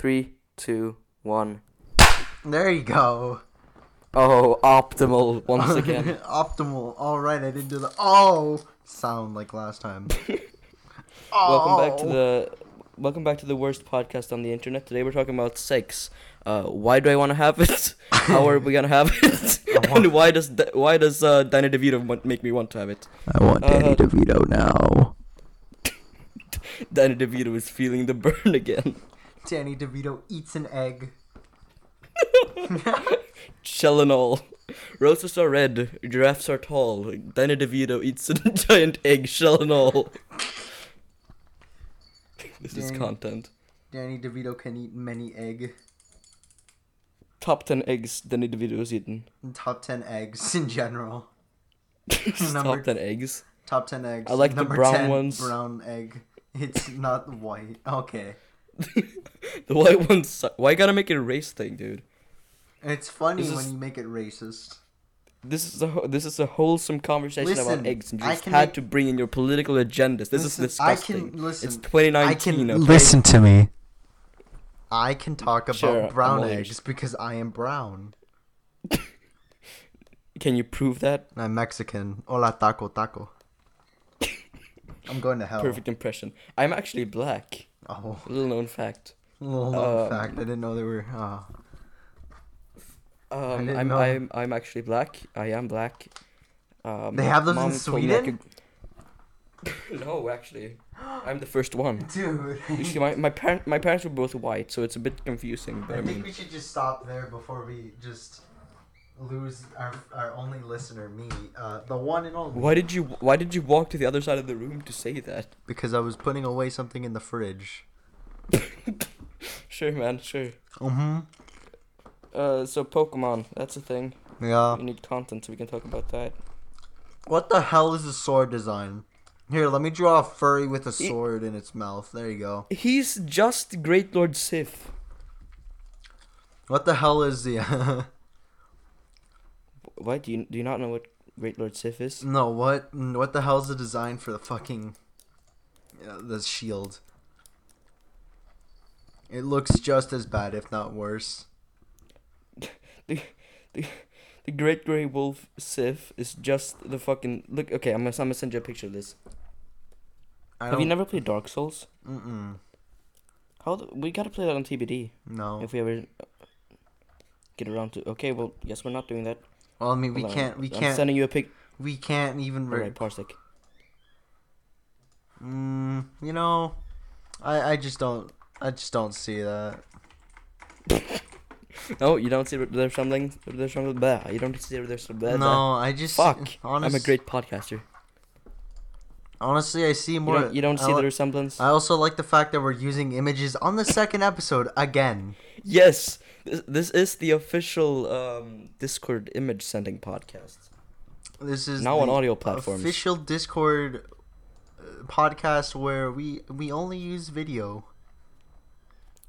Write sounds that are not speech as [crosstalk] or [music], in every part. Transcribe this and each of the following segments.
Three, two, one. There you go. Oh, optimal once again. [laughs] Optimal. All right, I didn't do the oh sound like last time. [laughs] Welcome back to Oh. the welcome back to the worst podcast on the internet. Today we're talking about sex. Uh, why do I want to have it? [laughs] How are we gonna have it? and why does why does uh, Danny DeVito want, make me want to have it? I want Danny DeVito now. Danny DeVito is feeling the burn again. Danny DeVito eats an egg. Shell and all. Roses are red, giraffes are tall. Danny DeVito eats a [laughs] giant egg, shell and all. This is content. Danny DeVito can eat many egg. Top 10 eggs Danny DeVito has eaten. Top ten eggs in general. [laughs] number, Top 10 eggs. Top ten eggs. I like the brown 10, ones. Brown egg. It's not white. Okay. [laughs] The white ones. suck. Why you gotta make it a race thing, dude? It's funny This when is- you make it racist. This is a ho- this is a wholesome conversation Listen, about eggs, and you I just can had make- to bring in your political agendas. This Listen, is I disgusting. can listen. it's I 2019. can okay? listen to me. I can talk about Sure, I'm brown all eggs ears. because I am brown. [laughs] Can you prove that? I'm Mexican. Hola taco taco. [laughs] I'm going to hell. Perfect impression. I'm actually black. Oh, little known fact. [laughs] little known Um, fact. I didn't know they were. Oh. Um, I'm know. I'm I'm actually black. I am black. Um, They have those in Sweden? could- [laughs] no, actually, I'm the first one. [laughs] Dude. You see, my my parent my parents were both white, so it's a bit confusing. But I I think we should just stop there before we just lose our our only listener, me, uh, the one and only. why did you why did you walk to the other side of the room to say that? Because I was putting away something in the fridge. [laughs] Sure, man, sure. Mm-hmm. Uh, so Pokemon, that's a thing. Yeah. We need content so we can talk about that. What the hell is a sword design? Here, let me draw a furry with a sword in its mouth. There you go. He's just Great Lord Sif. What the hell is the? [laughs] Why do you do you not know what Great Lord Sif is? no, what? What the hell is the design for the fucking? Uh, the shield. It looks just as bad, if not worse. [laughs] The the the Great Grey Wolf Sif is just the fucking look. Okay, I'm gonna, I'm gonna send you a picture of this. Have you never played Dark Souls? Mm-mm. How the, we gotta play that on TBD No. if we ever get around to. Okay, well, yes, we're not doing that. Well, I mean, we Hold on, can't. We I'm can't. sending you a pic. We can't even. Re- Alright, parsec. Mm, you know, I I just don't. I just don't see that. No, [laughs] you don't see there's something. There's something. bad. You don't see there's something. bad. No, I just. Fuck. Honest, I'm a great podcaster. Honestly, I see You more. don't, you don't I see li- the resemblance? I also like the fact that we're using images on the second episode again. yes, this, this is the official um, Discord image sending podcast. This is Now on audio platforms. Official Discord uh, podcast where we we only use video.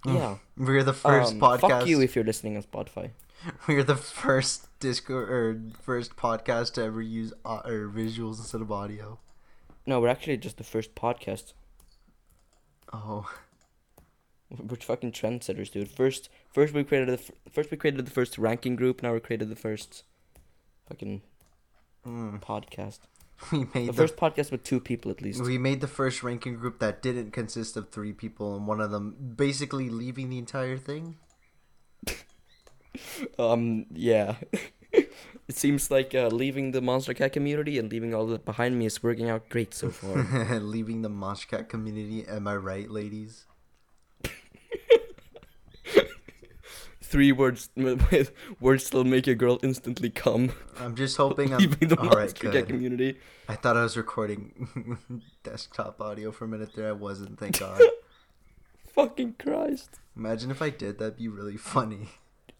Mm. Yeah. We're the first Um, podcast. Fuck you if you're listening on Spotify. [laughs] We're the first Discord or first podcast to ever use uh, or visuals instead of audio. No, we're actually just the first podcast. Oh, We're fucking trendsetters, dude. First, first we created the f- first we created the first ranking group. Now we created the first fucking mm. podcast. [laughs] we The made the, first podcast with two people at least. we made the first ranking group that didn't consist of three people, and one of them basically leaving the entire thing. [laughs] Um, yeah. [laughs] it seems like uh, leaving the Monster Cat community and leaving all that behind me is working out great so far. leaving the Monster Cat community. Am I right, ladies? Three words [laughs] with words that'll make a girl instantly come. I'm just hoping [laughs] I'm. leaving the All right, Monster Cat good. community. I thought I was recording [laughs] desktop audio for a minute there. I wasn't. Thank God. Fucking Christ. Imagine if I did. That'd be really funny.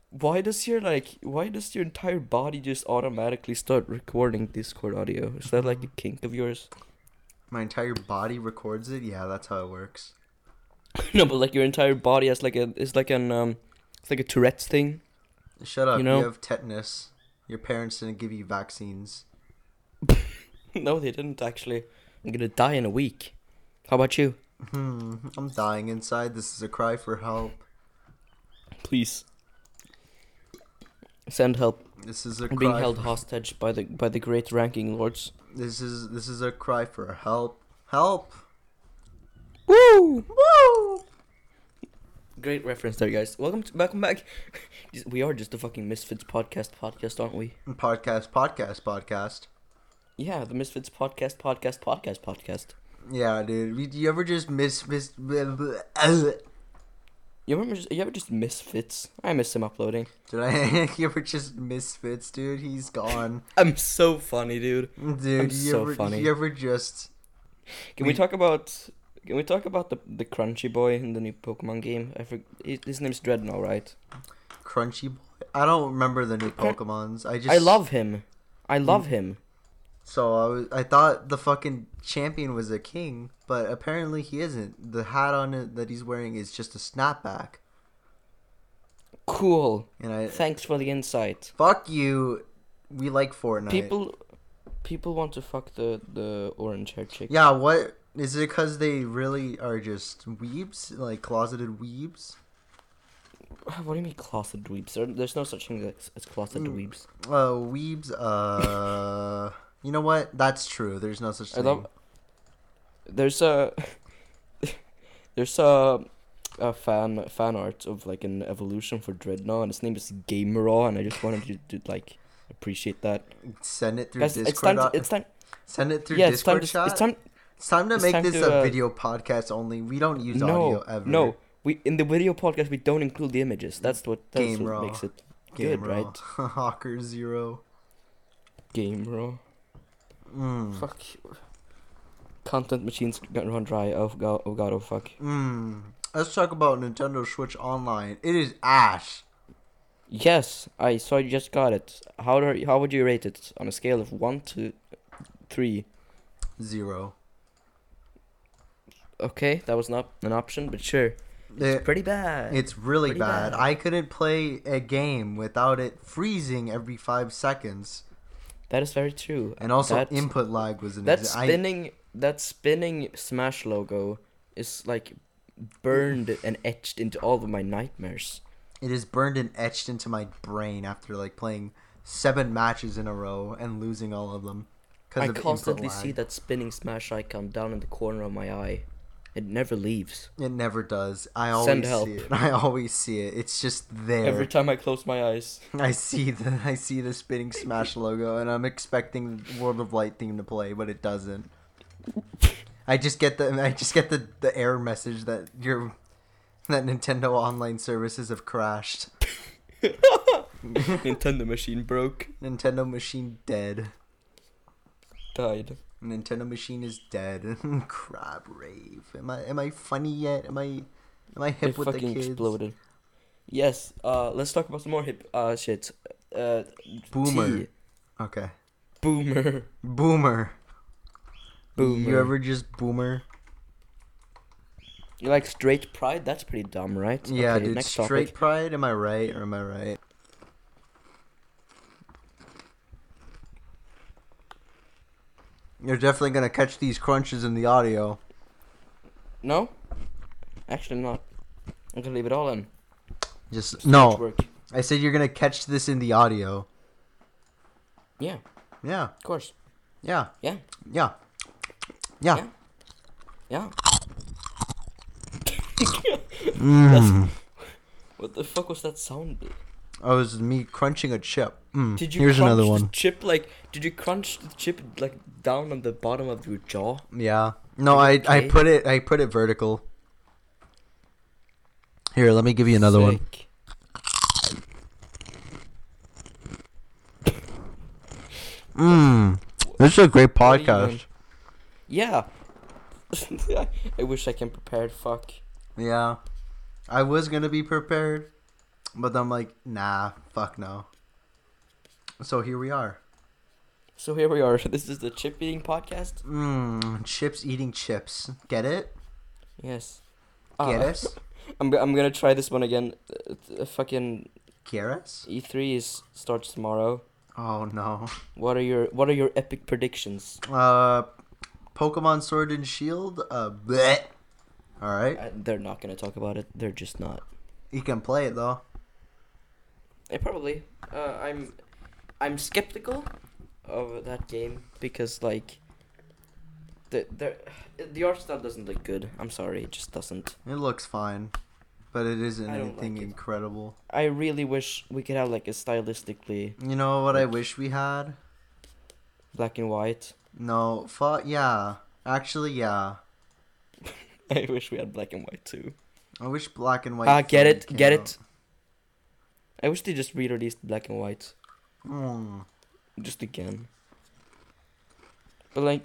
Why does your like why does your entire body just automatically start recording Discord audio? Is that like a kink of yours? My entire body records it. Yeah, that's how it works. no, but like your entire body has like a it's like an um it's like a Tourette's thing. Shut up. You You, have tetanus. Your parents didn't give you vaccines. [laughs] no, they didn't actually. I'm gonna die in a week. How about you? Hmm. I'm dying inside. This is a cry for help. Please. Send help. This is a I'm being held for- hostage by the by the great ranking lords. This is this is a cry for help. Help. Woo! Woo! Great reference there, guys. Welcome to, welcome back. [laughs] we are just a fucking Misfits podcast podcast, aren't we? Podcast, podcast, podcast. Yeah, the Misfits podcast podcast podcast podcast. Yeah, dude. We- You ever just miss miss? You remember? Just, you ever just Misfits? I miss him uploading. Did I? [laughs] you ever just misfits, dude? He's gone, [laughs] I'm so funny, dude. dude. I'm you so ever, funny. You ever just? Can we, We- talk about? Can we talk about the the Crunchy boy in the new Pokemon game? I forg his name's Drednaw, right? Crunchy boy. I don't remember the new Pokemons. I just I love him. I hmm. love him. So I was, I thought the fucking champion was a king, but apparently he isn't. The hat on it that he's wearing is just a snapback. Cool. And I Thanks for the insight. fuck you. We like Fortnite. People, people want to fuck the the orange hair chick. Yeah, what is it? Because they really are just weebs, like closeted weebs. [sighs] What do you mean closeted? There, there's no such thing as, as closeted Mm. dweebs. Uh, weebs. Uh, [laughs] you know what? That's true. There's no such I thing. love. There's a. [laughs] there's a, a fan fan art of like an evolution for Drednaw, and his name is Gameraw, and I just wanted you to like appreciate that. Send it through Guys, Discord. it's time. To, it's time. Send it through Yeah, it's time. To, it's time. It's time to it's make time this to, a uh, video podcast only. We don't use no, audio ever. no. We in the video podcast we don't include the images. That's what that's Game what raw. makes it Game good, roll. right? [laughs] Hawker zero. Gameraw. Mm. Fuck. Content machines gonna run dry. Oh god. Oh god. Oh fuck. Mm. Let's talk about Nintendo Switch Online. It is ash. Yes, I saw you just got it. How do how would you rate it on a scale of one to three? Zero. Okay, that was not an option, but sure. It's It- pretty bad. it's really Pretty bad. bad. I couldn't play a game without it freezing every five seconds, that is very true. and also That- input lag was an. That exa- I- spinning that spinning Smash logo is like burned and etched into all of my nightmares. it is burned and etched into my brain after like playing seven matches in a row and losing all of them. I of constantly see that spinning Smash icon down in the corner of my eye. It never leaves. It never does. I always Send help. see it. [laughs] I always see it. It's just there. Every time I close my eyes. [laughs] I see the I see the spinning smash logo and I'm expecting World of Light theme to play, but it doesn't. I just get the I just get the, the error message that your that Nintendo online services have crashed. [laughs] Nintendo machine broke. Nintendo machine dead. Died. Nintendo machine is dead. [laughs] Crab rave. Am I am I funny yet? Am I am I hip it with the fucking kids? exploded. Yes, uh, let's talk about some more hip uh shit. Uh, Boomer. T. Okay. Boomer. Boomer. Boomer. You ever just boomer? You like straight pride? That's pretty dumb, right? Yeah, Okay, dude. Straight topic. pride. Am I right or am I right? You're definitely gonna catch these crunches in the audio. No, actually not. I'm gonna leave it all in. Just no. I said you're gonna catch this in the audio. Yeah, Yeah. of course. Yeah. Yeah. Yeah. Yeah. Yeah. Mm. [laughs] What the fuck was that sound? Oh, it was me crunching a chip. Mm. Did you Here's crunch another the one. chip like? Did you crunch the chip like down on the bottom of your jaw? Yeah. No, I I put it I put it vertical. Here, let me give you another one. Mmm. This is a great What are you podcast. Yeah. [laughs] I wish I can prepared. Fuck. Yeah. I was gonna be prepared, but I'm like, nah, fuck no. So here we are. So here we are. [laughs] This is the chip eating podcast. Mmm, chips eating chips. Get it? Yes. Get Uh, us? [laughs] I'm I'm gonna try this one again. Uh, fucking Get us? E3 is starts tomorrow. Oh no. What are your What are your epic predictions? Uh, Pokemon Sword and Shield. Uh, bleh. All right. Uh, they're not gonna talk about it. They're just not. You can play it though. Yeah, probably. Uh, I'm, I'm skeptical of that game because like, the the the art style doesn't look good. I'm sorry, it just doesn't. It looks fine, but it isn't anything like it. incredible. I really wish we could have like a stylistically You know what I wish we had? black and white. No, fuck yeah. Actually, yeah. [laughs] I wish we had black and white too. I wish black and white. Ah, get it, get out. it. I wish they just re-released black and white Mm. just again. But like,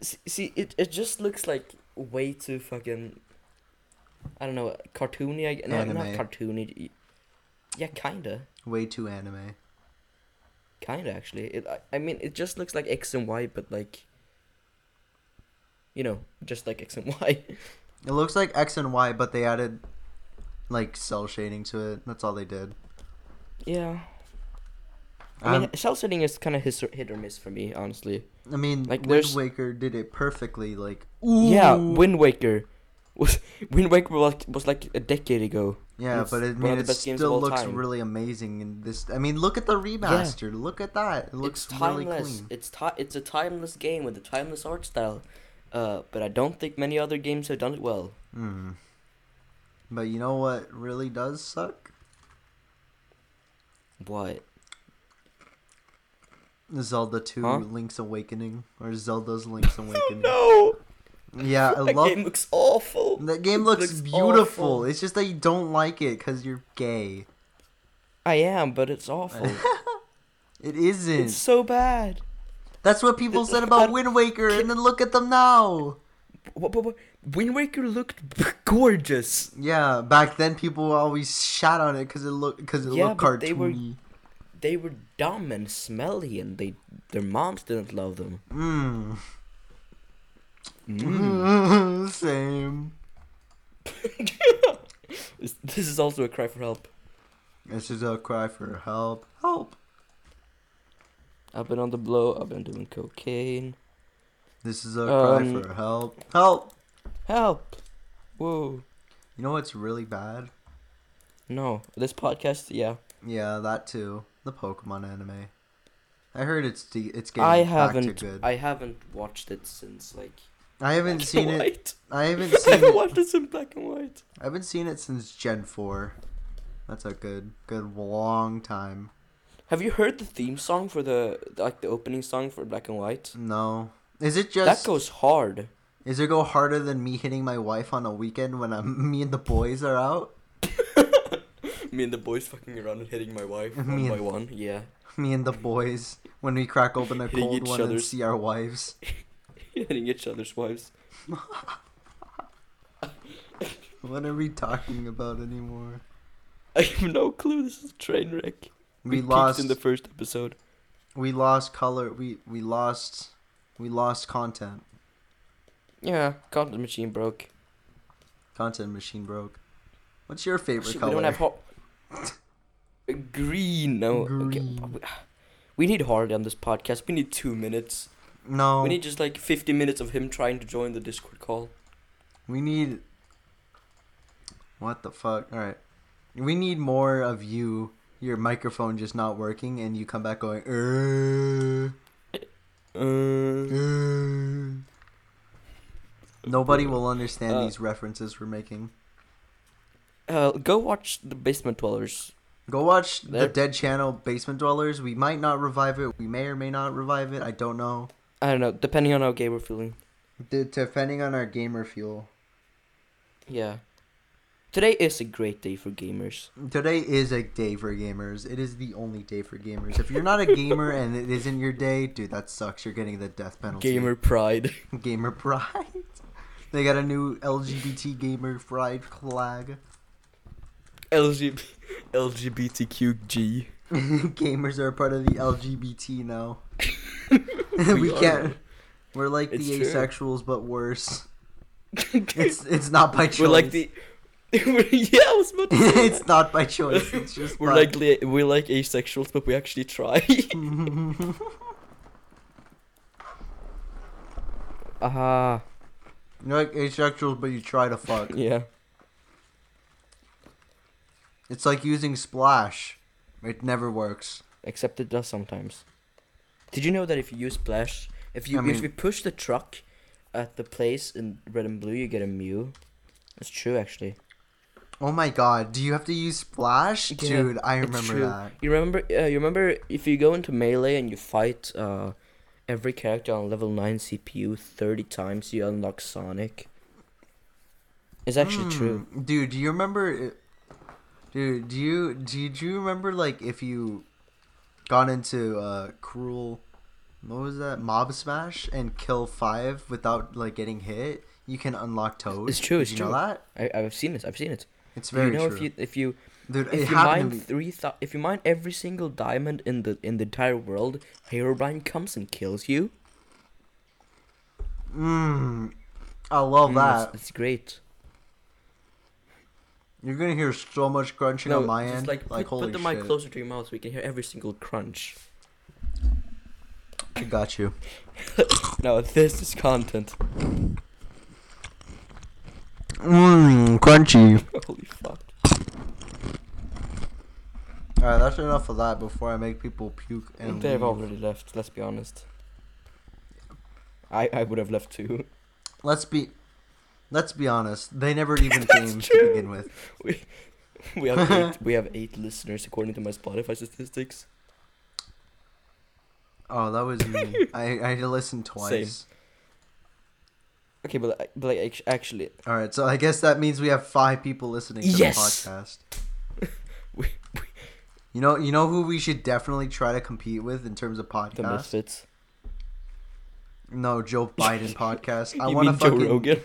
s- see, it it just looks like way too fucking. I don't know, cartoony. I no, not cartoony. Yeah, kinda, Way too anime. kinda actually. It. I, I mean, it just looks like X and Y, but like. You know, just like X and [laughs] Y. It looks like X and Y, but they added like cell shading to it. That's all they did. Yeah. I mean, Um, cell shading is kind of hit or, hit or miss for me, honestly. I mean, like, Wind there's- Waker did it perfectly. Like, Yeah. Wind Waker was [laughs] Wind Waker was like, was like a decade ago. Yeah, It's but it, I mean, it best games of still looks time. really amazing in this. I mean, look at the remaster. Look at that. It looks it's really timeless. clean. It's ti- It's a timeless game with a timeless art style. Uh, but I don't think many other games have done it well. Hmm. But you know what really does suck? What? Zelda 2 Huh? Link's Awakening or Zelda's Link's [laughs] Awakening. no! Yeah, I that love game looks awful. that game looks, looks beautiful. awful. It's just that you don't like it cuz you're gay. I am, but it's awful. [laughs] It isn't. it's so bad. That's what people said about Wind Waker and then look at them now. What, what, what? Wind Waker looked [laughs] gorgeous. Yeah, back then people always shat on it cuz it looked cuz it Yeah, looked but they were- cartoony. They were dumb and smelly, and they their moms didn't love them. Mm. Mm. [laughs] Same. [laughs] This- this is also a cry for help. This is a cry for help. Help. I've been on the blow. I've been doing cocaine. This is a cry Um, for help. Help. Help! Whoa. You know what's really bad? No, this podcast. Yeah, Yeah, that too. The Pokemon anime. I heard it's de- it's getting I back haven't. to good. I haven't watched it since like. I haven't seen it. [laughs] I haven't seen. I haven't it. watched it in black and white. I haven't seen it since Gen Four. That's a good, good long time. Have you heard the theme song for the like the opening song for Black and White? No, is it just? that goes hard. Is it go harder than me hitting my wife on a weekend when I'm [laughs] me and the boys are out? [laughs] Me and the boys fucking around and hitting my wife [laughs] Me one and- by one. Yeah, Me and the boys when we crack open a Hitting cold one and see our wives. hitting each other's wives. What are we talking about anymore? I have no clue. This is a train wreck. We peaked lost. in the first episode. we lost color. We we lost. We lost content. Yeah, content machine broke. Content machine broke. What's your favorite Shit, color? we don't have ho- [laughs] green. No, okay. We need Harley on this podcast. We need two minutes. no. We need just like fifty minutes of him trying to join the Discord call. We need. What the fuck? All right. We need more of you. Your microphone just not working, and you come back going. "Uh, Uh, uh." Nobody will understand Uh, these references we're making. uh, go watch the Basement Dwellers. Go watch the Dead Channel Basement Dwellers. We might not revive it. We may or may not revive it. I don't know. I don't know, depending on how gay we're feeling. D- depending on our gamer fuel. Yeah. Today is a great day for gamers. Today is a day for gamers. It is the only day for gamers. If you're not a gamer and it isn't your day, dude, that sucks. You're getting the death penalty. Gamer pride. [laughs] Gamer pride. They got a new LGBT gamer pride flag. LGB- LGBTQG. [laughs] Gamers are a part of the LGBT now. [laughs] [laughs] we, We can't. We're like It's the true. asexuals, but worse. It's it's not by choice. We're like the. yeah, I was about to say it's not by choice. It's just We're by- like li- we're like asexuals, but we actually try. Aha. You're like asexuals, but you try to fuck. [laughs] yeah. It's like using splash. It never works. Except it does sometimes. Did you know that if you use splash, if you I mean- if you push the truck at the place in red and blue, you get a Mew. That's true, actually. Oh my god, do you have to use splash? Yeah, Dude, I remember that. You remember? Uh, you remember if you go into melee and you fight uh, every character on level nine CPU thirty times, you unlock Sonic. It's actually true. Hmm, Dude, do you remember Dude, do you do you, remember like if you got into uh cruel what was that? Mob smash and kill 5 without like getting hit, you can unlock Toad. It's true, Did it's you true. know that? I I've seen this. I've seen it. It's very you know true. if you if you Dude, if you mine me. three thou- if you mine every single diamond in the in the entire world, Herobrine comes and kills you. Mmm. I love Mm, that. It's, it's great. You're gonna hear so much crunching on my end. like, Like, put, put the mic closer to your mouth so we can hear every single crunch. I got you. [laughs] No, this is content. Mmm, crunchy. [laughs] Holy fuck. Alright, that's enough of that before I make people puke and They've leave. already left. Let's be honest. I I would have left too. Let's be let's be honest. They never [laughs] even came true. to begin with. We we have eight, [laughs] we have eight listeners according to my Spotify statistics. Oh, that was me. [laughs] I I listened twice. Same. Okay, but but like actually, All right, so I guess that means we have five people listening to Yes! the podcast. You know, you know who we should definitely try to compete with in terms of the podcast. misfits. No, Joe Biden podcast. [laughs] I want to mean Joe fucking Rogan?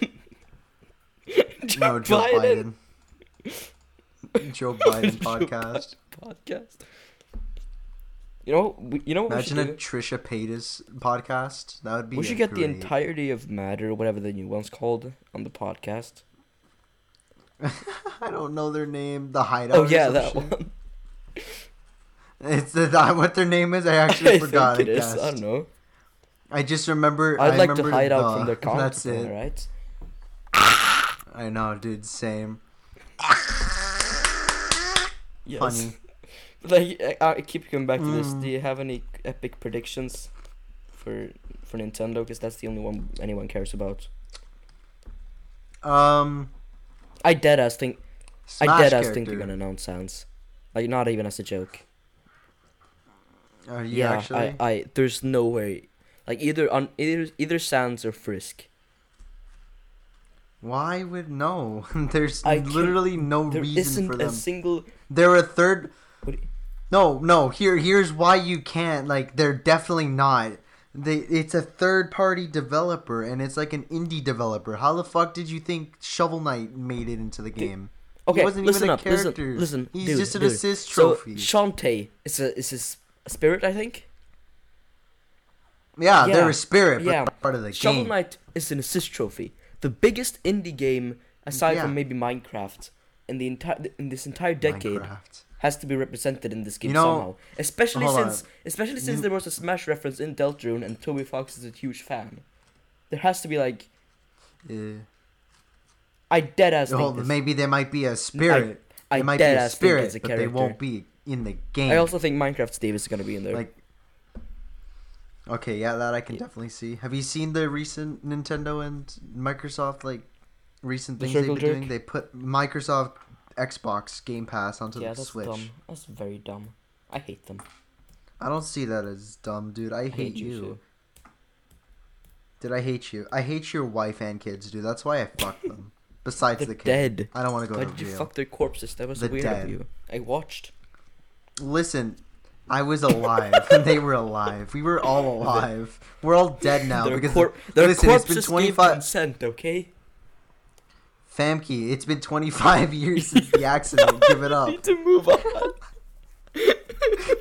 [laughs] no Joe Biden. Biden. Joe [laughs] Biden Joe podcast. podcast. You know, we, you know what Imagine a do? Trisha Paytas podcast. That would be. We should get the entirety of Matter, or whatever the new one's called, on the podcast. I don't know their name. The oh, hideout. Oh yeah, that one. It's the [laughs] what their name is. I actually [laughs] I forgot. think it I, is. I don't know. I just remember. I'd I like to remember hide out the- from their [laughs] comments. That's it. right? I know, dude. Same. Yes. Funny. Like I, I keep coming back to this. Mm. Do you have any epic predictions for for Nintendo? Because that's the only one anyone cares about. Um. I dead ass think. I Smash dead ass think they're gonna announce Sans. Like not even as a joke. Are you yeah, actually? I, I there's no way. Like either on either either Sans or Frisk. Why would no? [laughs] There's I literally no There reason for isn't a them. single. They're a third. You- No, no. Here, here's why you can't. Like, they're definitely not. They, it's a third party developer, and it's like an indie developer. How the fuck did you think Shovel Knight made it into the game? Okay, wasn't listen even a up. Listen, character. listen. He's dude, just an dude. assist So trophy. Shantae is a is his spirit, I think. yeah, yeah, they're a spirit, but yeah. part of the Shovel game. Knight is an assist trophy, the biggest indie game aside Yeah. from maybe Minecraft in the entire in this entire decade Minecraft. has to be represented in this game You know- somehow. Especially since especially since You- there was a Smash reference in Deltarune and Toby Fox is a huge fan. There has to be like Yeah. I dead ass Well, think this. maybe there might be a spirit. I they might be a spirit, a but they won't be in the game. I also think Minecraft Steve is gonna be in there. like. Okay, yeah, that I can Yeah. definitely see. Have you seen the recent Nintendo and Microsoft like recent The things they've been doing? They put Microsoft Xbox Game Pass onto yeah, the that's Switch. dumb. That's very dumb. I hate them. I don't see that as dumb, dude. I, I hate, you. you. Dude, I hate you. I hate your wife and kids, dude. That's why I fucked them. [laughs] Besides the kid. dead. I don't want to go Why to did you fuck their corpses? That was The weird dead. of you. I watched. Listen, I was alive when [laughs] they were alive. We were all alive. We're all dead now their because cor- their listen, it's been corpses 25 gave consent, okay? Famke, it's been 25 [laughs] years since the accident. Give it up. [laughs] need to move on.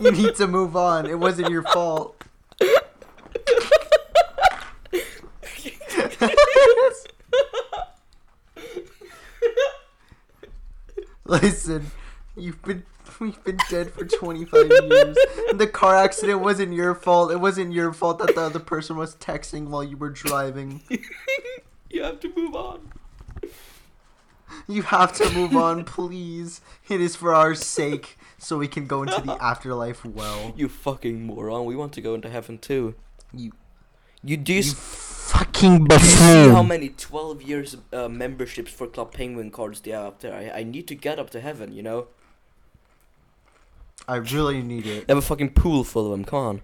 You need to move on. It wasn't your fault. Listen, you've been we've been dead for 25 years. The car accident wasn't your fault. It wasn't your fault that the other person was texting while you were driving. [laughs] you have to move on. You have to move on, please. It is for our sake. so we can go into the [laughs] afterlife well. You fucking moron. We want to go into heaven too. You, You do you s- fucking see how many 12 years uh, memberships for Club Penguin cards they have up there? I, I need to get up to heaven, you know? I really need it. They have a fucking pool full of them, come on.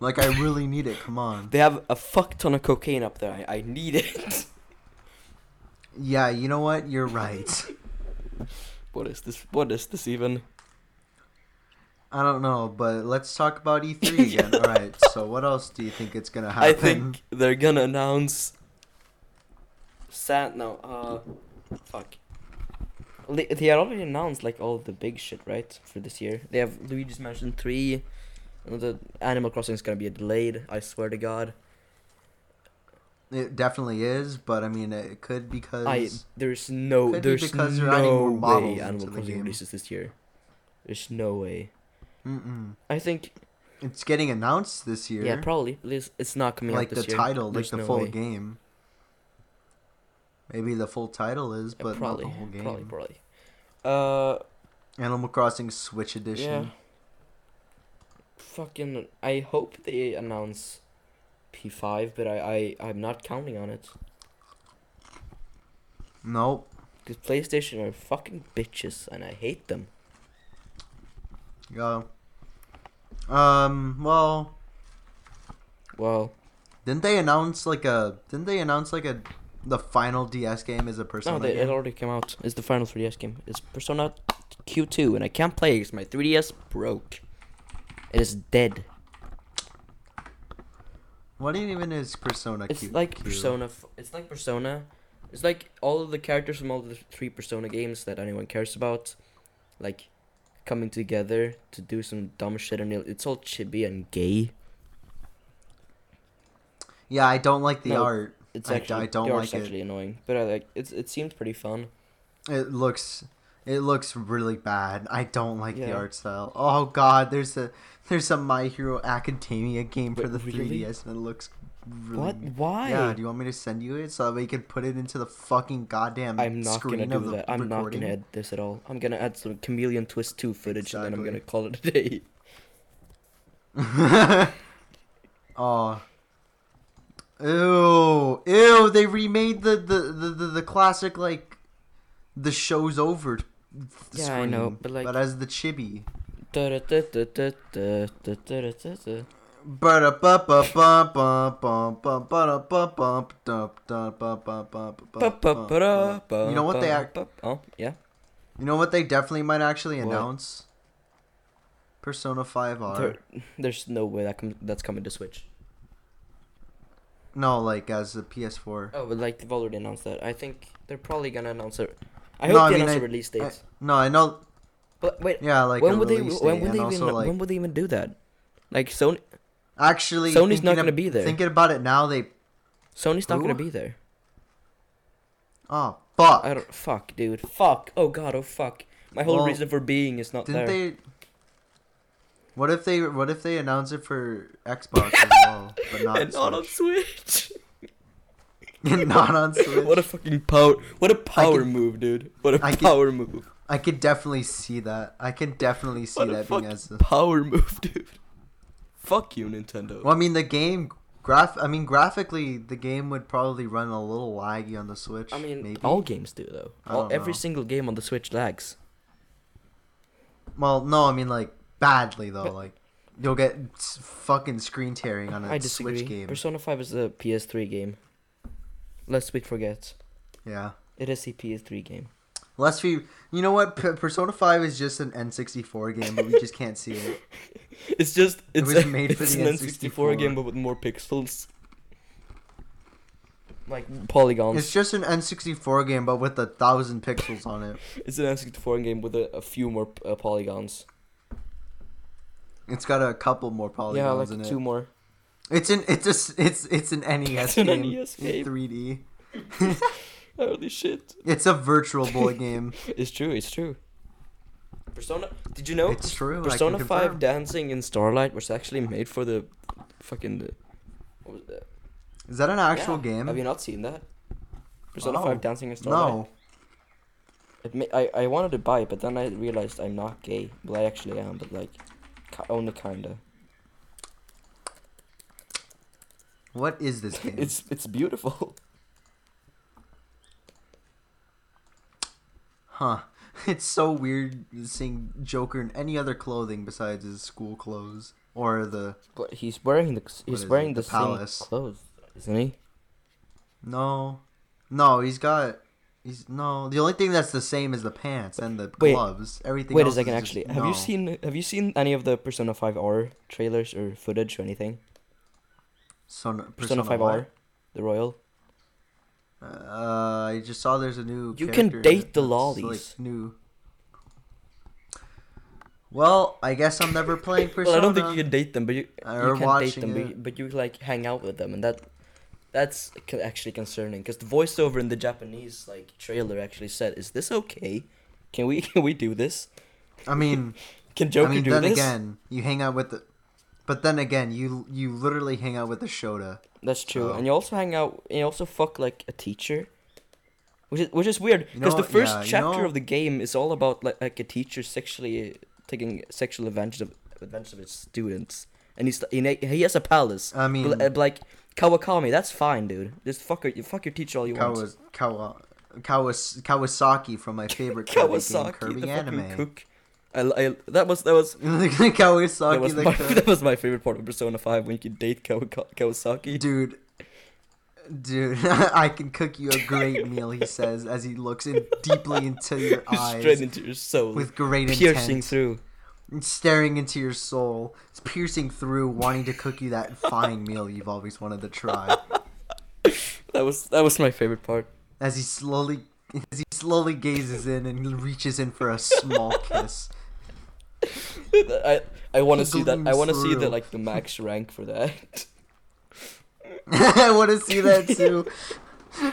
Like I really need it. Come on. They have a fuck ton of cocaine up there. I, I need it. [laughs] Yeah, you know what? You're right. [laughs] what is this? What is this even? I don't know, but let's talk about E3 [laughs] again. All right. So what else do you think it's gonna happen? I think they're gonna announce. Sad no, uh, fuck. They, they had already announced like all the big shit, right, for this year. They have Luigi's Mansion three. The Animal Crossing is gonna be delayed. I swear to God. it definitely is, but I mean, it could because I there's no Could be there's because no more way Animal Crossing releases this year. There's no way. Mm-mm. I think it's getting announced this year. yeah, probably. It's, it's not coming like out the this year. Like the title, like the no full way. game. Maybe the full title is, Yeah, but probably, not the whole game. probably, probably. Uh, Animal Crossing Switch yeah. Edition. Fucking, I hope they announce P5, but I, I, I'm not counting on it. Nope. Because PlayStation are fucking bitches, and I hate them. Yeah. Um. Well, Well, didn't they announce like a? Didn't they announce like a? The final DS game is a no, Persona they, it already came out. It's the final 3DS game. It's Persona Q2, and I can't play it because my 3DS broke. It is dead. What even is Persona? It's Q- like Q? Persona. It's like Persona. It's like all of the characters from all the three Persona games that anyone cares about, like coming together to do some dumb shit, and it- it's all chibi and gay. Yeah, I don't like the No, art. It's I- actually I don't like art's it. actually annoying, but I like it's it seems pretty fun. It looks it looks really bad. I don't like the art style. Oh god, there's a there's a My Hero Academia game for the really? 3DS and it looks really What? Why? Yeah, do you want me to send you it so that we can put it into the fucking goddamn I'm not screen gonna of do that. I'm not recording? gonna add this at all. I'm gonna add some Chameleon Twist 2 footage and then I'm gonna call it a day. [laughs] oh. Ew, ew! They remade the the the, the, the classic like the show's over. Yeah, screen, I know, but like, but as the chibi. You know what they act? Oh yeah. You know what they definitely might actually announce? Persona Five R. There, there's no way that com- that's coming to Switch. No, like as a PS4. Oh, but like they've already announced that. I think they're probably gonna announce it. I No, hope I they mean, announce I- a release I- date. no, I know. but wait, Yeah, like when would they? When would they even? like, when would they even do that? Like Sony, actually, Sony's not gonna ab- be there. Thinking about it now, they. Sony's not Who? gonna be there. Oh fuck! I don't. Fuck, dude. Fuck. Oh god. Oh fuck. My whole Well, reason for being is not Didn't there. they? What if they? What if they announce it for Xbox as [laughs] well, but not and not on Switch? Switch. [laughs] not on Switch. [laughs] what a fucking power! What a power can- move, dude! What a I can- power move! I could definitely see that. I can definitely see What that being as. A, power move, dude! Fuck you, Nintendo. well, I mean, the game graph. I mean, graphically, the game would probably run a little laggy on the Switch. I mean, maybe. all games do though. All, every know. single game on the Switch lags. Well, no, I mean like badly though. Like you'll get fucking screen tearing on a I disagree. Switch game. Persona 5 is a PS3 game. Lest we forget, yeah. it is a PS3 game. Lest we, you know what? P- Persona Five is just an N64 game, but we just [laughs] can't see it. It's just It it's was a, made for it's the an N64 game N64. but with more pixels. Like polygons. It's just an N64 game, but with a thousand pixels on it. [laughs] It's an N64 game with a, a few more uh, polygons. It's got a couple more polygons yeah, like in two more. It's an it's s- it's it's an NES It's an NES game. 3D. [laughs] Holy shit! It's a virtual boy game. [laughs] It's true. It's true. Persona. Did you know? It's true. Persona 5 confirm. Dancing in Starlight was actually made for the fucking the, what was that? Is that an actual Yeah. game? Have you not seen that? Persona Oh, 5 Dancing in Starlight. no. It I I wanted to buy it, but then I realized I'm not gay. Well, I actually am, but like, only kinda. What is this [laughs] game? It's it's beautiful. Huh. [laughs] It's so weird seeing Joker in any other clothing besides his school clothes or the But he's wearing the he's it, wearing the the, palace? clothes, isn't he? no, no. He's got he's no. The only thing that's the same is the pants and the Wait. gloves. Everything. Wait a second. is just- Actually, have no. you seen have you seen any of the Persona Five R trailers or footage or anything? Persona, Persona Five R, the Royal. Uh, I just saw there's a new. You can date the lollies. Like, new. Well, I guess I'm never playing Persona. Well, I don't think you can date them, but you you can date them, but you, but you like hang out with them, and that that's actually concerning because the voiceover in the Japanese like trailer actually said, "Is this okay? Can we [laughs] can we do this? I mean, [laughs] Can Joker I mean, do then this?" again, you hang out with the. But then again, you you literally hang out with the Shota. That's true, So- and you also hang out. You also fuck like a teacher, which is which is weird You because know the first Yeah, you chapter know- of the game is all about like like a teacher sexually taking sexual advantage of advantage of his students, and he's he, he has a palace. I mean, like Kawakami, that's fine, dude. Just fuck her, fuck your teacher all you want. Kawas, Kawa, Kawas, Kawasaki from my favorite Kirby game, Kawasaki, Kirby the anime. cook. I, I, that was that was [laughs] Kawasaki, that was my [laughs] that was my favorite part of Persona Five when you could date Kawa- Kawasaki. Dude, dude, [laughs] I can cook you a great meal. He says as he looks in deeply into your eyes, Straight into your soul, with great piercing intent, through. Staring into your soul. It's piercing through, wanting to cook you that fine meal you've always wanted to try. [laughs] That was that was my favorite part. As he slowly, as he slowly gazes in and reaches in for a small [laughs] kiss. I I want to see that. I want to see the like the max rank for that. [laughs] I want to see that too.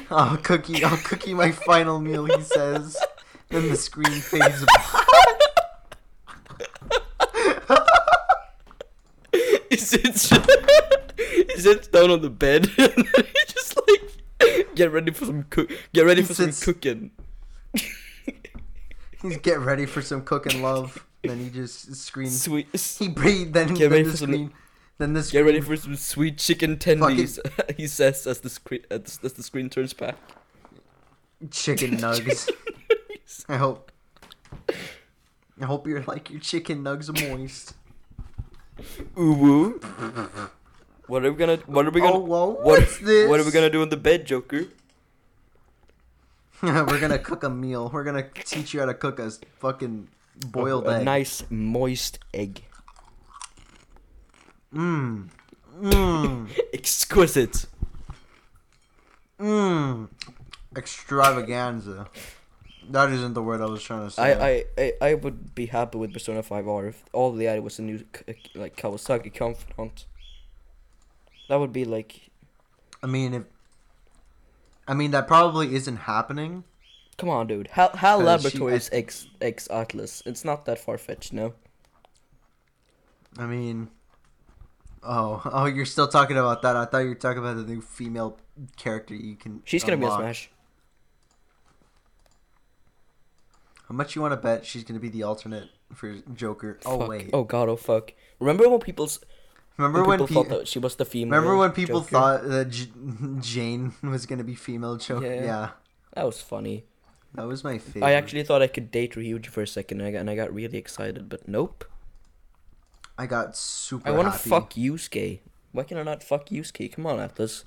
I'll cook you. I'll cook you my final meal. He says. Then the screen fades. He sits [laughs] he sits down on the bed [laughs] and he just like get ready for some cook. Get ready He for some cooking. He's get ready for some cooking love. [laughs] Then he just screams. Sweet. He breathed. Then, Get then ready the for some- Then the Get ready for some sweet chicken tendies. he says as the screen as, as the screen turns back. chicken nugs. I hope. I hope you're like your chicken nugs moist. Ooh. What are we gonna? What are we gonna? oh whoa! what, What's this? what are we gonna do in the bed, Joker? [laughs] We're gonna cook a meal. We're gonna teach you how to cook a fucking boiled a, egg. nice moist egg. Mmm. [laughs] Mmm. Exquisite. Mmm. Extravaganza. That isn't the word I was trying to say. I, I, I, I would be happy with Persona 5 R if all they added was a new like Kawasaki confidant. That would be like, I mean, if. I mean, that probably isn't happening. come on, dude. Hal, Hal 'Cause she- Laboratories X X Atlus. It's not that far fetched, no. I mean. Oh, [laughs] oh, you're still talking about that. I thought you were talking about the new female character you can. She's gonna be a smash. How much you want to bet she's gonna be the alternate for Joker? Oh Fuck. wait. Oh god. Oh fuck. Remember when people's remember when when people pe- thought that she was the female? remember when people Joker? thought that J- [laughs] Jane was gonna be female Joker? Yeah. Yeah. that was funny? that was my favorite. I actually thought I could date Ryuji for a second, and I got, and I got really excited, but nope. I got super. I want to fuck Yusuke. Why can I not fuck Yusuke? Come on, Atlus.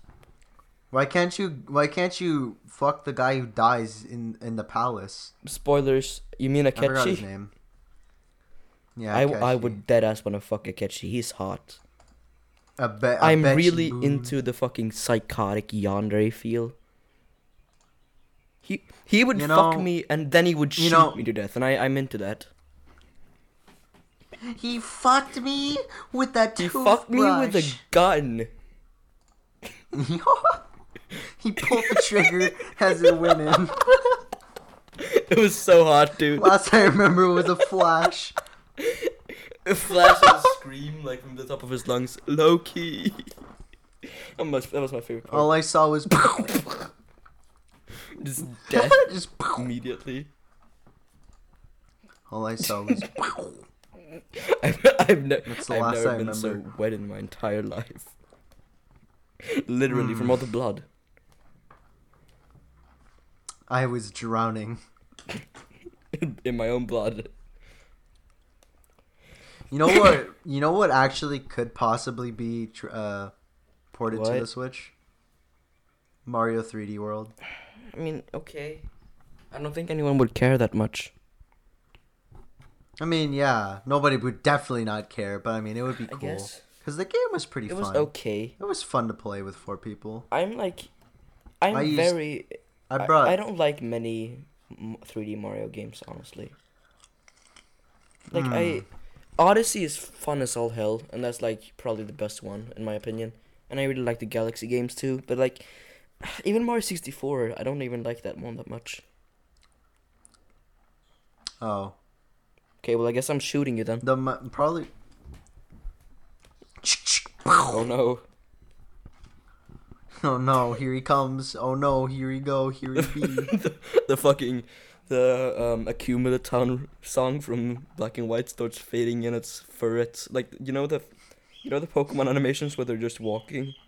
Why can't you? Why can't you fuck the guy who dies in in the palace? Spoilers. You mean I forgot his name. Yeah, I, I would dead ass wanna fuck Akechi. He's hot. I bet. I I'm really into the fucking psychotic yandere feel. He he would You fuck me and then he would you shoot know- me to death, and I I'm into that. He fucked me with that He fucked me with a gun. [laughs] [laughs] he pulled the trigger as it went in. [laughs] It was so hot, dude. Last I remember was a flash. A flash and a scream like from the top of his lungs. Low key. That was, that was my favorite part. All I saw was [laughs] [laughs] Just death just immediately. All I saw was. I've, I've, ne- That's the I've last never I been so wet in my entire life. Literally from all the blood. I was drowning. [laughs] in my own blood. You know what? you know what actually could possibly be tr- uh, ported to the Switch? Mario 3D World. I mean, okay. I don't think anyone would care that much. I mean, yeah, nobody would definitely not care, but I mean, it would be cool because the game was pretty it fun. was okay. It was fun to play with four people. I'm like, I'm I very. I, brought. I don't like many 3D Mario games, honestly. Like Hmm. I, Odyssey is fun as all hell, and that's like probably the best one in my opinion. And I really like the Galaxy games too, but like, [sighs] even Mario 64, I don't even like that one that much. Oh, Okay, well I guess I'm shooting you then. the probably. Oh no. [laughs] Oh no! Here he comes! Oh no! Here he go! Here he be! [laughs] the, the fucking the um Accumula Town song from Black and White starts fading in its ferret. Like you know the you know the Pokemon animations where they're just walking. [laughs]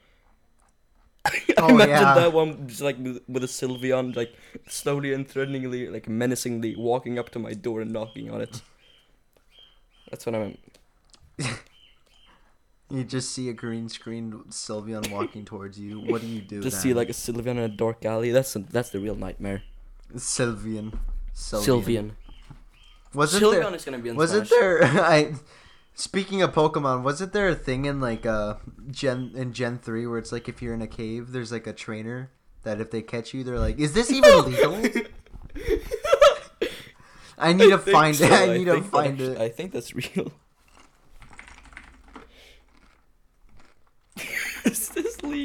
Oh, Imagine yeah. that one just like with, with a Sylveon like slowly and threateningly like menacingly walking up to my door and knocking on it. That's what I meant. You just see a green screen Sylveon walking towards you. What do you do? Just then? see like a Sylveon in a dark alley. That's that's the real nightmare. Sylveon. Sylveon. Wasn't Sylveon there? is gonna be in Was it there? [laughs] I. Speaking of Pokemon, wasn't there a thing in like uh Gen in Gen three where it's like if you're in a cave, there's like a trainer that if they catch you, they're like, "Is this even [laughs] legal?" I need to find so. it. I need to think that find it. I think that's real.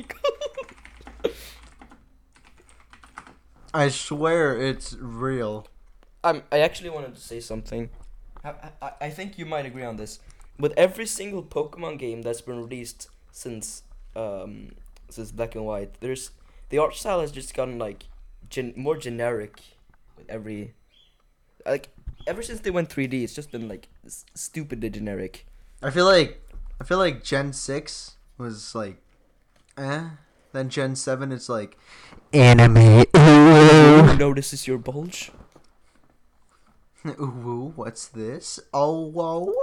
[laughs] I swear it's real. I'm, I actually wanted to say something. I, I, I think you might agree on this. With every single Pokemon game that's been released since um since Black and White, there's the art style has just gotten like gen- more generic with every like ever since they went 3D, it's just been like s- stupidly generic. I feel like I feel like Gen six was like, eh. Then Gen seven, it's like anime. Who notices your bulge? [laughs] Ooh, what's this? Oh, whoa.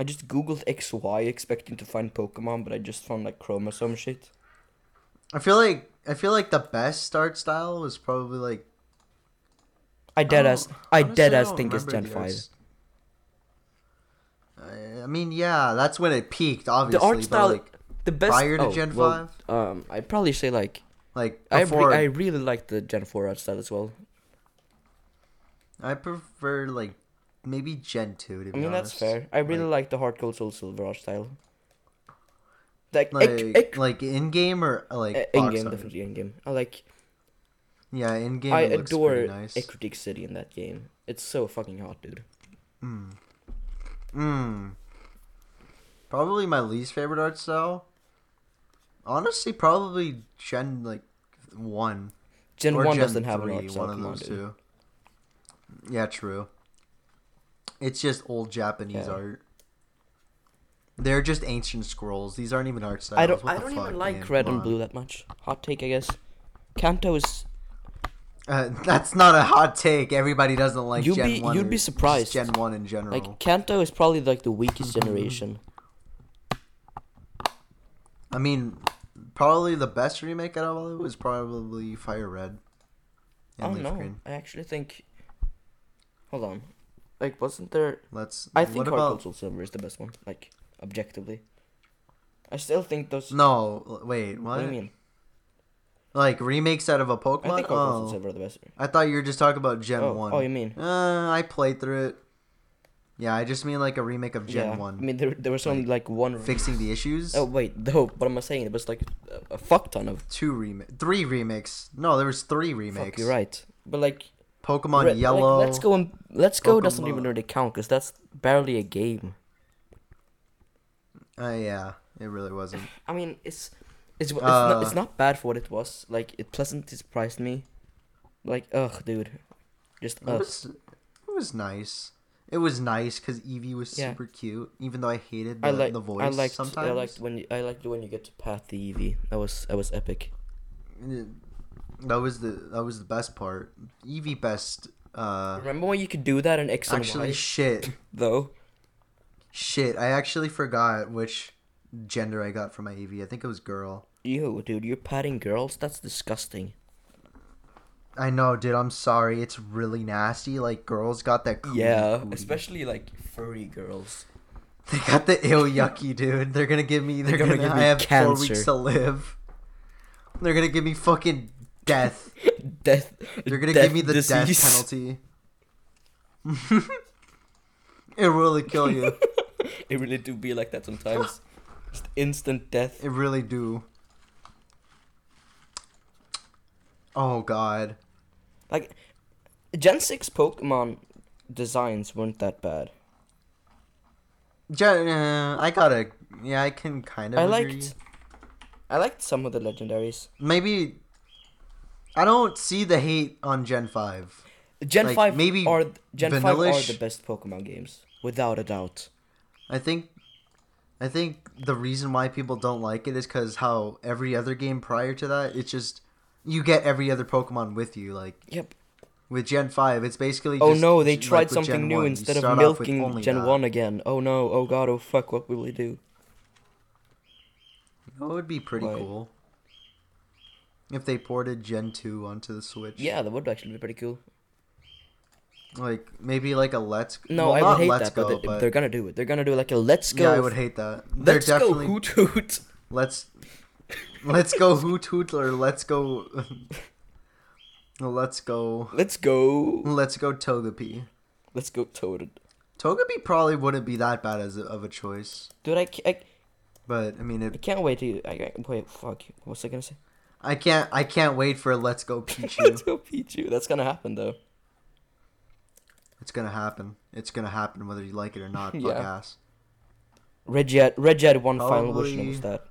I just googled XY expecting to find Pokemon, but I just found like chromosome shit. I feel like I feel like the best start style was probably like I dead as I honestly, dead as don't think it's Gen the five. I- I mean, yeah, that's when it peaked. Obviously, The art but, style, like the best. prior to oh, Gen well, Um, I'd probably say like like I re- I really like the Gen four art style as well. I prefer like maybe Gen two to be I mean that's fair. I really Like- like the Heart Gold Soul Silver art style. Like, Like like in game or uh, like in game, definitely in game. I like. Yeah, in game. I adore nice. City in that game. It's so fucking hot, dude. Mm. Mm. Probably my least favorite art style. Honestly, probably Gen like one. Gen or one Gen doesn't have an 3, art style. One of those two. Yeah, true. It's just old Japanese Yeah. art. They're just ancient scrolls. These aren't even art styles. I don't. What I don't fuck, even like man? red and blue that much. Hot take, I guess. Kanto is. Uh, that's not a hot take. Everybody doesn't like You'd Gen be- one. you'd be surprised. Gen one in general. Like Kanto is probably like the weakest generation. I mean, probably the best remake out of all of it was probably Fire Red. I and don't Leaf know. Green. I actually think. Hold on. Like, wasn't there? Let's. I think what Heart Gold about? Silver is the best one. Like, objectively. I still think those. No, wait. What? What do you mean? Like remakes out of a Pokemon? I think Heart Gold oh, Silver are the best. I thought you were just talking about Gen oh, one. oh, you mean? Uh, I played through it. Yeah, I just mean like a remake of Gen yeah. one, I mean, there there was only like one. fixing the issues. Oh wait, no. What am I saying? It was like a, a fuck ton of. Two remake, three remakes. No, there was three Fuck, remakes. you're right. But like, Pokemon like, Yellow. let's go and let's go doesn't even Pokemon- really count because that's barely a game. Uh, yeah, it really wasn't. [sighs] I mean, it's it's it's, not, it's Uh, not bad for what it was. Like, it pleasantly surprised me. Like, ugh, dude, just It was, it was nice. It was nice because Eevee was Yeah. super cute, even though I hated the, I like the voice I liked sometimes. I liked when you, I liked when you get to pat the Eevee. That was that was epic. That was the that was the best part. Eevee best. Uh, Remember when you could do that in X and actually, Y shit, [laughs] though? shit. I actually forgot which gender I got for my Eevee. I think it was girl. Ew, dude, you're patting girls? That's disgusting. I know, dude. I'm sorry. It's really nasty. Like girls got that. cootie Yeah, cootie. especially like furry girls. They got the ill yucky, dude. They're gonna give me. They're, They're gonna gonna, give me I have four weeks to live. They're gonna give me fucking death. [laughs] Death. They're gonna death give me the death penalty. [laughs] it really kill you. [laughs] it really do be like that sometimes. Just instant death. It really do. Oh god. Like, Gen six Pokemon designs weren't that bad. Gen- uh, I gotta. Yeah, I can kind of. I agree. liked. I liked some of the legendaries. Maybe. I don't see the hate on Gen five. Gen Like, five maybe are Gen five are the best Pokemon games, without a doubt. I think. I think the reason why people don't like it is because how every other game prior to that, it's just you get every other Pokemon with you. Like Yep. with Gen five, it's basically. Oh no, they tried with something new 1, instead of start off with milking Gen one again. Oh no, oh god, oh fuck, what will we do? That would be pretty Right. cool. If they ported Gen 2 onto the Switch. Yeah, that would actually be pretty cool. Like, maybe like a Let's go No, well, I would hate Let's that, Go, but, they, but they're gonna do it. They're gonna do like a let's go. Yeah, I would hate that. They're let's go definitely hoot hoot. let's let's go Hoot hootler. let's go [laughs] let's go Let's go. let's go Togepi. Let's go Toad. Togepi probably wouldn't be that bad as a, of a choice, Dude, I, I, but I mean I can't wait to. I, I wait. Fuck. What was I gonna say? I can't I can't wait for Let's Go [laughs] Pichu. Let's go Pichu. That's gonna happen though. it's gonna happen. It's gonna happen whether you like it or not. [laughs] Fuck Yeah. ass. Reggie had one final wish it was that.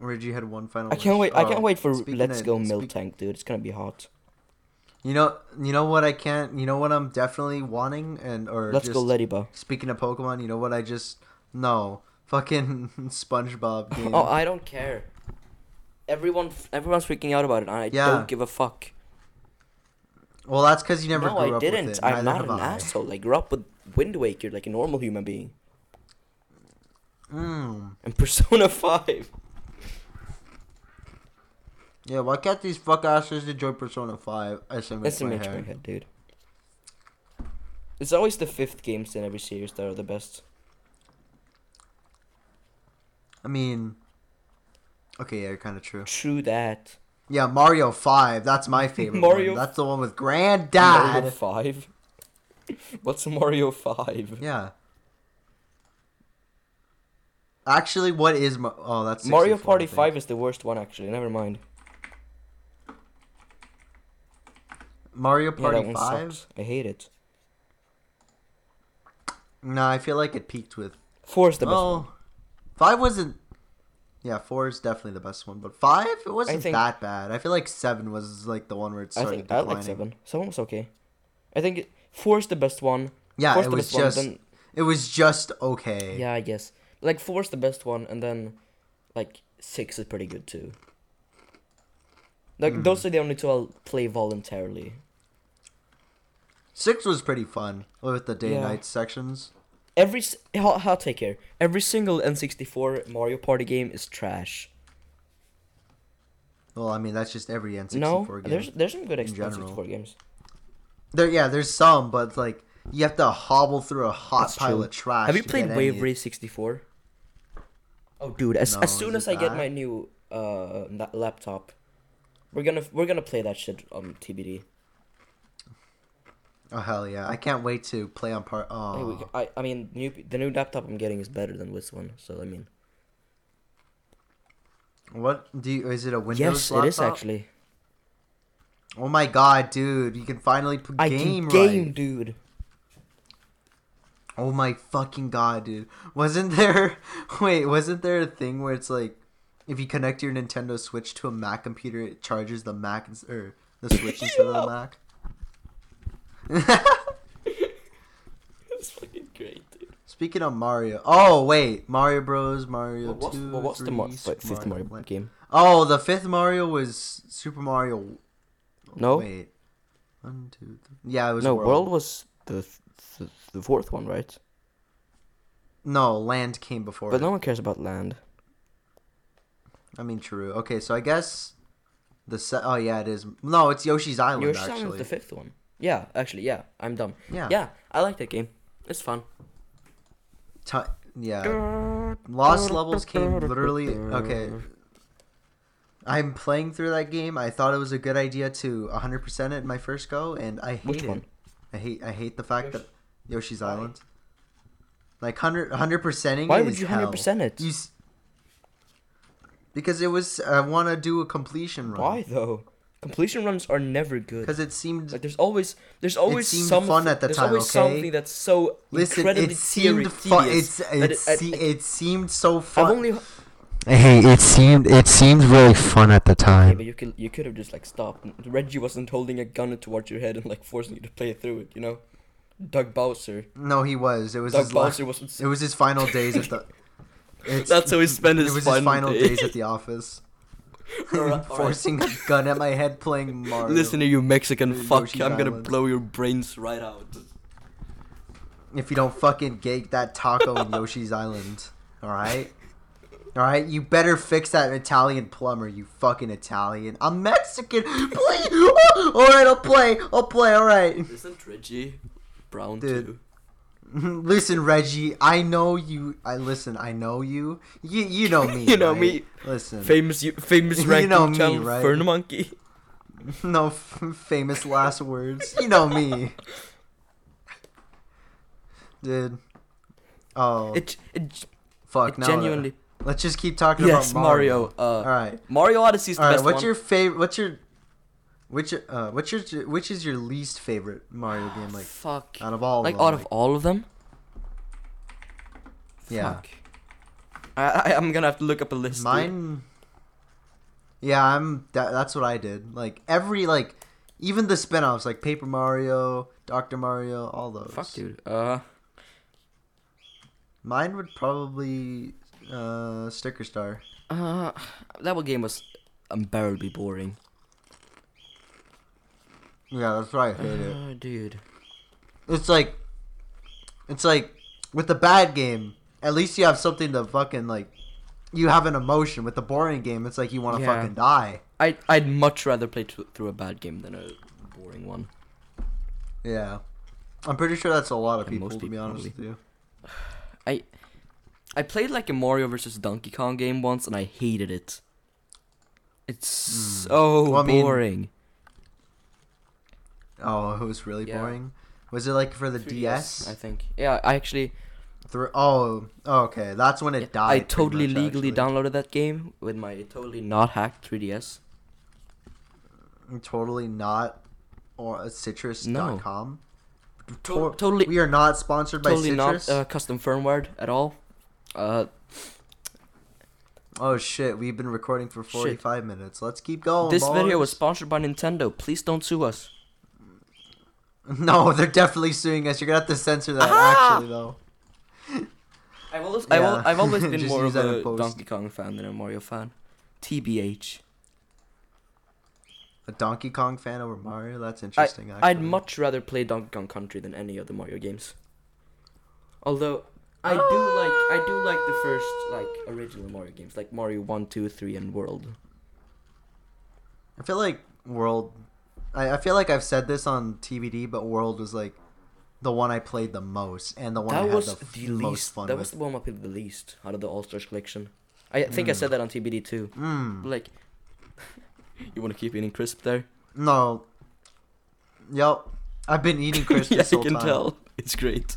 Reggie had one final. I can't wish. wait. I Oh, can't wait for speaking Let's of- Go speak- Miltank, dude. It's gonna be hot. You know, you know what I can't. You know what I'm definitely wanting, and or Let's just, go Ladybug. Speaking of Pokemon, you know what I just no fucking [laughs] SpongeBob [laughs] game. Oh, I don't care. Everyone, everyone's freaking out about it, and I Yeah. don't give a fuck. well, that's because you never no, grew I up didn't. with it. I'm Neither not have an I. asshole. I grew up with Wind Waker You're like a normal human being. Mm. And [laughs] Persona Five. Yeah, why can't these fuck asses enjoy Persona Five? I SMH That's my image my head. head, dude. It's always the fifth games in every series that are the best. I mean, okay, yeah, kind of true. True that. Yeah, Mario Five. That's my [laughs] favorite. Mario- one. That's the one with Granddad. Mario Five. [laughs] What's Mario Five? Yeah. Actually, what is Ma- oh that's Mario Party. Five is the worst one actually. Never mind. Mario Yeah, Party one Five. sucks. I hate it. No, I feel like it peaked with Four is the best oh. one. Five wasn't. Yeah, four is definitely the best one, but five it wasn't think- that bad. I feel like seven was like the one where it I started think I declining. like seven. Seven was okay. I think four is the best one. Yeah, Four's it was best one, just then- it was just okay. Yeah, I guess. Like four is the best one, and then like six is pretty good too. Like Hmm. those are the only two I'll play voluntarily. Six was pretty fun with the day and Yeah. night sections. Every I'll, I'll take care. Every single N64 Mario Party game is trash. Well, I mean that's just every N64 no, game. there's there's some good in N- general. N64 games. There, yeah, there's some, but like you have to hobble through a hot That's pile true. of trash. Have you played Wave Race 64? Oh, dude! As, No, as soon as I get my new uh laptop, we're gonna we're gonna play that shit on TBD. Oh hell yeah! I can't wait to play on part. Oh, Hey, I I mean new the new laptop I'm getting is better than this one, so I mean what do you? Is it a Windows yes, laptop? it is actually. Oh my god, dude! You can finally put I game can game, right. dude. Oh my fucking god, dude! Wasn't there? [laughs] Wait, wasn't there a thing where it's like, if you connect your Nintendo Switch to a Mac computer, it charges the Mac or the [laughs] Switch instead of the Mac. [laughs] That's fucking great, dude. Speaking of Mario, oh wait, Mario Bros, Mario well, what's, Two, well, what's three, the mar- like, fifth Mario, Mario game? Oh, the fifth Mario was Super Mario. Oh, no, wait, one, two, three. Yeah, it was. No, World, World was the, the the fourth one, right? No, Land came before. But it. no one cares about Land. I mean, true. Okay, so I guess the se- oh yeah, it is. No, it's Yoshi's Island Yoshi's Island actually. is the fifth one. Yeah, actually, yeah, I'm dumb. yeah. Yeah, I like that game. It's fun. Ti- yeah. Lost levels came literally. Okay. I'm playing through that game. I thought it was a good idea to 100% it in my first go, and I hate Which it. one? I hate. I hate the fact Yoshi- that Yoshi's Island. Like 100 100 percenting. Why is would you hundred percent it? You s- because it was. I want to do a completion run. Why though? Completion runs are never good. Because it seemed. Like there's always there's always seemed something fun at the there's time, always okay? something that's so Listen, incredibly it seemed tedi- fun. It's it, it- se- I- it seemed so fun. I've only Hey, it seemed it seemed really fun at the yeah, time. but you could you could have just like stopped. Reggie wasn't holding a gun towards your head and like forcing you to play through it. You know, Doug Bowser. No, he was. It was Doug his la- Bowser wasn't. It was his final days at the. [laughs] It's, That's how he spent his It was final his final day. days at the office. [laughs] Alright, alright. Forcing a gun at my head, playing Mario. Listen to you Mexican Yoshi's fuck! I'm gonna Island. blow your brains right out. If you don't fucking get that taco in [laughs] Yoshi's Island, all right, all right, you better fix that Italian plumber. You fucking Italian. I'm Mexican. [laughs] Play. Oh, all right, I'll play. I'll play. All right. Isn't Reggie brown Dude. too? [laughs] Listen, Reggie. I know you. I listen. I know you. You you know me. [laughs] You know right? me. Listen. Famous, you- famous [laughs] You know me, channel, right? Fern Monkey. no f- famous last words. You know me. Dude. Oh It, it, fuck! it No, genuinely. let's just keep talking Yes, about Mario. Mario. Uh, All right. Mario Odyssey is the All right. best What's one. your favorite? What's your which uh what's your which is your least favorite Mario [sighs] game like Fuck. out of all like of them? out of all of them. Yeah. Fuck. I, I I'm gonna have to look up a list. dude. Mine. Yeah, I'm. That, that's what I did. Like every like, even the spin-offs like Paper Mario, Doctor Mario, all those. Fuck, dude. Uh, Mine would probably uh Sticker Star. uh, that one game was unbearably boring. Yeah, that's right. I hate it. Uh, dude. It's like, it's like with the bad game. At least you have something to fucking like. You have an emotion. With the boring game, it's like you want to Yeah. fucking die. I I'd much rather play th- through a bad game than a boring one. Yeah, I'm pretty sure that's a lot of people. most To be people honest with you. I I played like a Mario versus Donkey Kong game once and I hated it. It's so Hmm. Well, I mean, boring. Oh, it was really Yeah. boring. Was it like for the 3DS, DS? I think. Yeah, I actually Through oh, okay, that's when it died. I totally much, legally actually. downloaded that game with my totally not hacked 3DS. Totally not, or uh, citrus.com. To- Tor- totally we are not sponsored by totally Citrus. not uh, custom firmware at all. Uh oh shit, we've been recording for 45 minutes. Let's keep going. this video was sponsored by Nintendo. Please don't sue us. [laughs] No, they're definitely suing us. You're gonna have to censor that. Ah! Actually, though. [laughs] I've always, I've, al- I've always [laughs] been more of a. Donkey Kong fan than a Mario fan. TBH. A Donkey Kong fan over Mario. That's interesting. I'd much rather play Donkey Kong Country than any of the Mario games. Although I do like I do like the first like original Mario games, like Mario 1, 2, 3 and World. I feel like World. I, I feel like I've said this on TBD, but World was like the one I played the most and the one I that had was the, the most least fun that with. was the one I played the least out of the All Stars collection. I think I said that on TBD too. Mm. Like [laughs] you want to keep eating crisp there? No. Yep. I've been eating [laughs] crisp yeah, you can time. tell. It's great.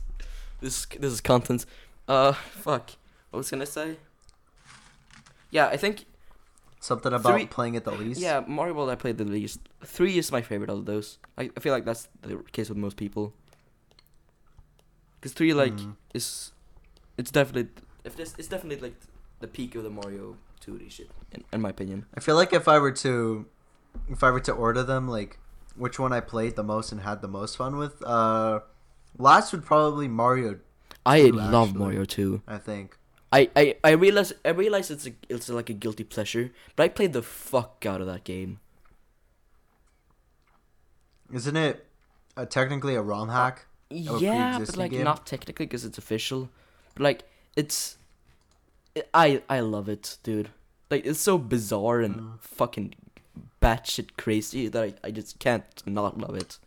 This this is content. Uh fuck. What was I gonna say? Yeah, I think Something about Three- playing it the least. Yeah, Mario World I played the least. Three is my favorite out of those. I, I feel like that's the case with most people. Cause three like Mm. is, it's definitely if this it's definitely like the peak of the Mario 2D shit in, in my opinion. I feel like if I were to, if I were to order them, like which one I played the most and had the most fun with, uh, last would probably Mario. I love actually. Mario 2. I think. I, I, I realize I realize it's a it's like a guilty pleasure, but I played the fuck out of that game. Isn't it uh, technically a ROM hack? a yeah, but like game? not technically because it's official, but like it's, it, I I love it, dude. Like it's so bizarre and Mm. fucking batshit crazy that I, I just can't not love it.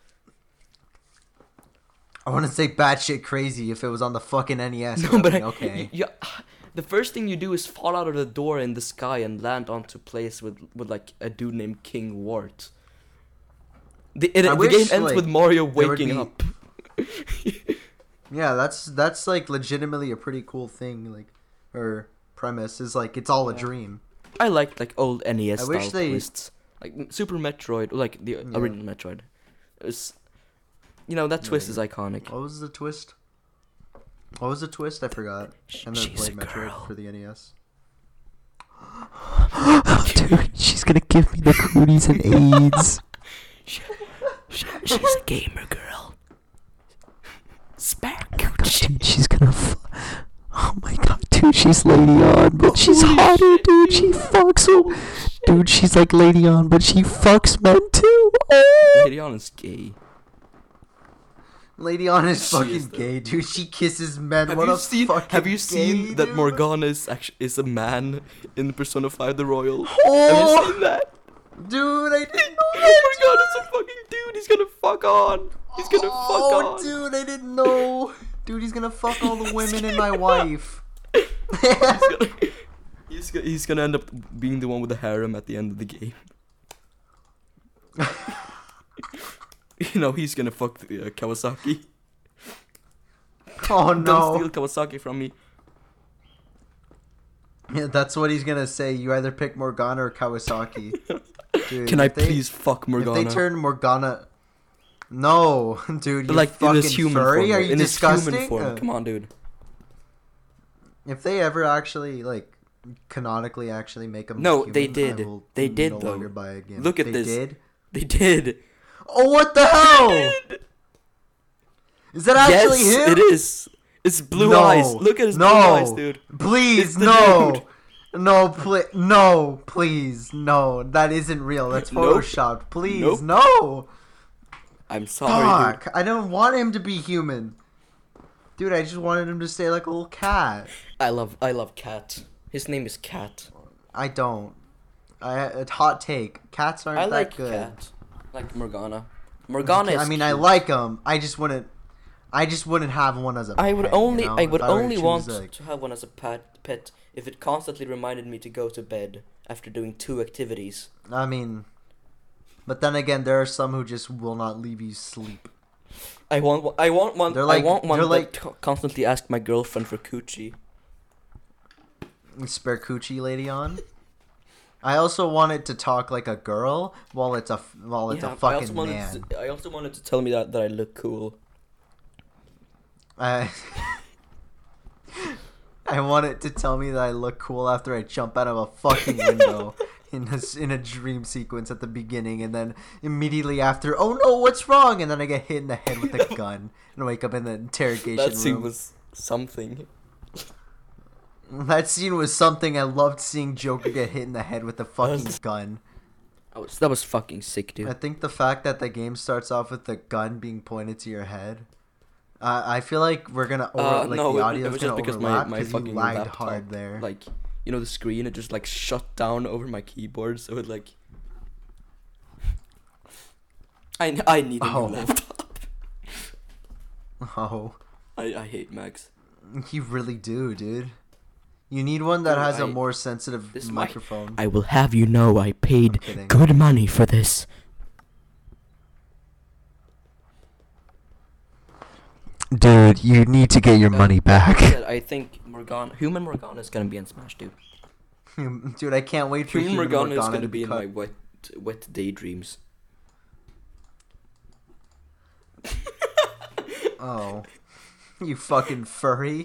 I want to say batshit crazy if it was on the fucking NES. [laughs] No, but I I, mean, [laughs] okay. yeah, the first thing you do is fall out of the door in the sky and land onto place with with like a dude named King Wart. The, it, the wish, game ends like, with Mario waking be- up. [laughs] Yeah, that's that's like legitimately a pretty cool thing. Like, or premise is like it's all a dream. I like like old NES I style wish they- twists, like Super Metroid, like the Yeah. original Metroid. It's, you know that twist is Yeah. iconic. What was the twist? What was the twist? I forgot. Sh- I never she's a played Metroid girl. for the NES. [gasps] Dude, she's gonna give me the cooties and AIDS. She, she, she's a gamer girl. Spare oh Gucci. Dude, she's gonna. F- oh my god, dude, she's Lady Ann, but oh she's hotter, dude. She fucks with. Dude, she's like Lady Ann, but she fucks men too. Oh. Lady Ann is gay. Lady Ann is She fucking is the- gay, dude. She kisses men. Have what you seen? Have you seen gay that dude. Morgana is actually is a man in Persona 5 the Royal? Have Oh, you seen that? dude, I didn't [laughs] oh know that. Morgana's a fucking dude. He's gonna fuck on. He's gonna oh, fuck on. dude, I didn't know. Dude, he's gonna fuck all the [laughs] women and my [laughs] wife. he's gonna, he's, go- he's gonna end up being the one with the harem at the end of the game. [laughs] you know, he's gonna fuck the, uh, Kawakami. oh [laughs] no! Don't steal Kawakami from me. Yeah, that's what he's gonna say. You either pick Morgana or Kawakami. [laughs] Dude, Can I they- please fuck Morgana? If they turn Morgana, no, dude, you like in fucking his human furry. form. Are you in disgusting? human form. Uh, Come on, dude. If they ever actually like canonically actually make them, No, human, they did. They did, no though. buy again. Look at they this. Did? They did. Oh, what the hell? Is that actually yes, him? it is. It's blue No. eyes. Look at his no. blue eyes, dude. Please, no. dude. No, please, no, please, no. That isn't real. That's Nope. photoshopped. Please, Nope. no. I'm sorry, dude. Fuck! I don't want him to be human. Dude, I just wanted him to stay like a little cat. I love I love Cat. His name is Cat. I don't. I a hot take. Cats aren't I like that good. Cat. Like Morgana. Morgana is I mean, I like them. I just wouldn't. I just wouldn't have one as a. I would pet, you only know? I would to only want like- to have one as a pet pet if it constantly reminded me to go to bed after doing two activities. I mean, but then again, there are some who just will not leave you sleep. I want I want one They're like- I want one they're that like- co- constantly ask my girlfriend for coochie. Spare coochie lady Ann. I also wanted to talk like a girl while it's a while it's Yeah, a I also fucking wanted man. To, I also wanted to tell me that, that I look cool. I [laughs] I want it to tell me that I look cool after I jump out of a fucking window [laughs] in a, in a dream sequence at the beginning, and then immediately after, oh no, what's wrong? And then I get hit in the head with a [laughs] gun and wake up in the interrogation room. That scene was something. That scene was something I loved seeing Joker get hit in the head with a fucking gun. That was that was fucking sick, dude. I think the fact that the game starts off with the gun being pointed to your head. Uh, I feel like we're gonna over, Uh, like no, the audio is gonna because overlap my 'cause you lagged laptop, hard there. like you know the screen, it just like shut down over my keyboard, so it like. [laughs] I I need a Oh. new laptop. [laughs] oh, I I hate Macs. you really do, dude. You need one that Dude, has a I- more sensitive this mic- microphone. I will have you know I paid good money for this. Dude, you need to get your money back. I think Morgana, human Morgana is gonna be in Smash, dude. [laughs] dude, I can't wait for Human Human Morgana is Morgana gonna to be in my wet wet daydreams. Oh, [laughs] you fucking furry.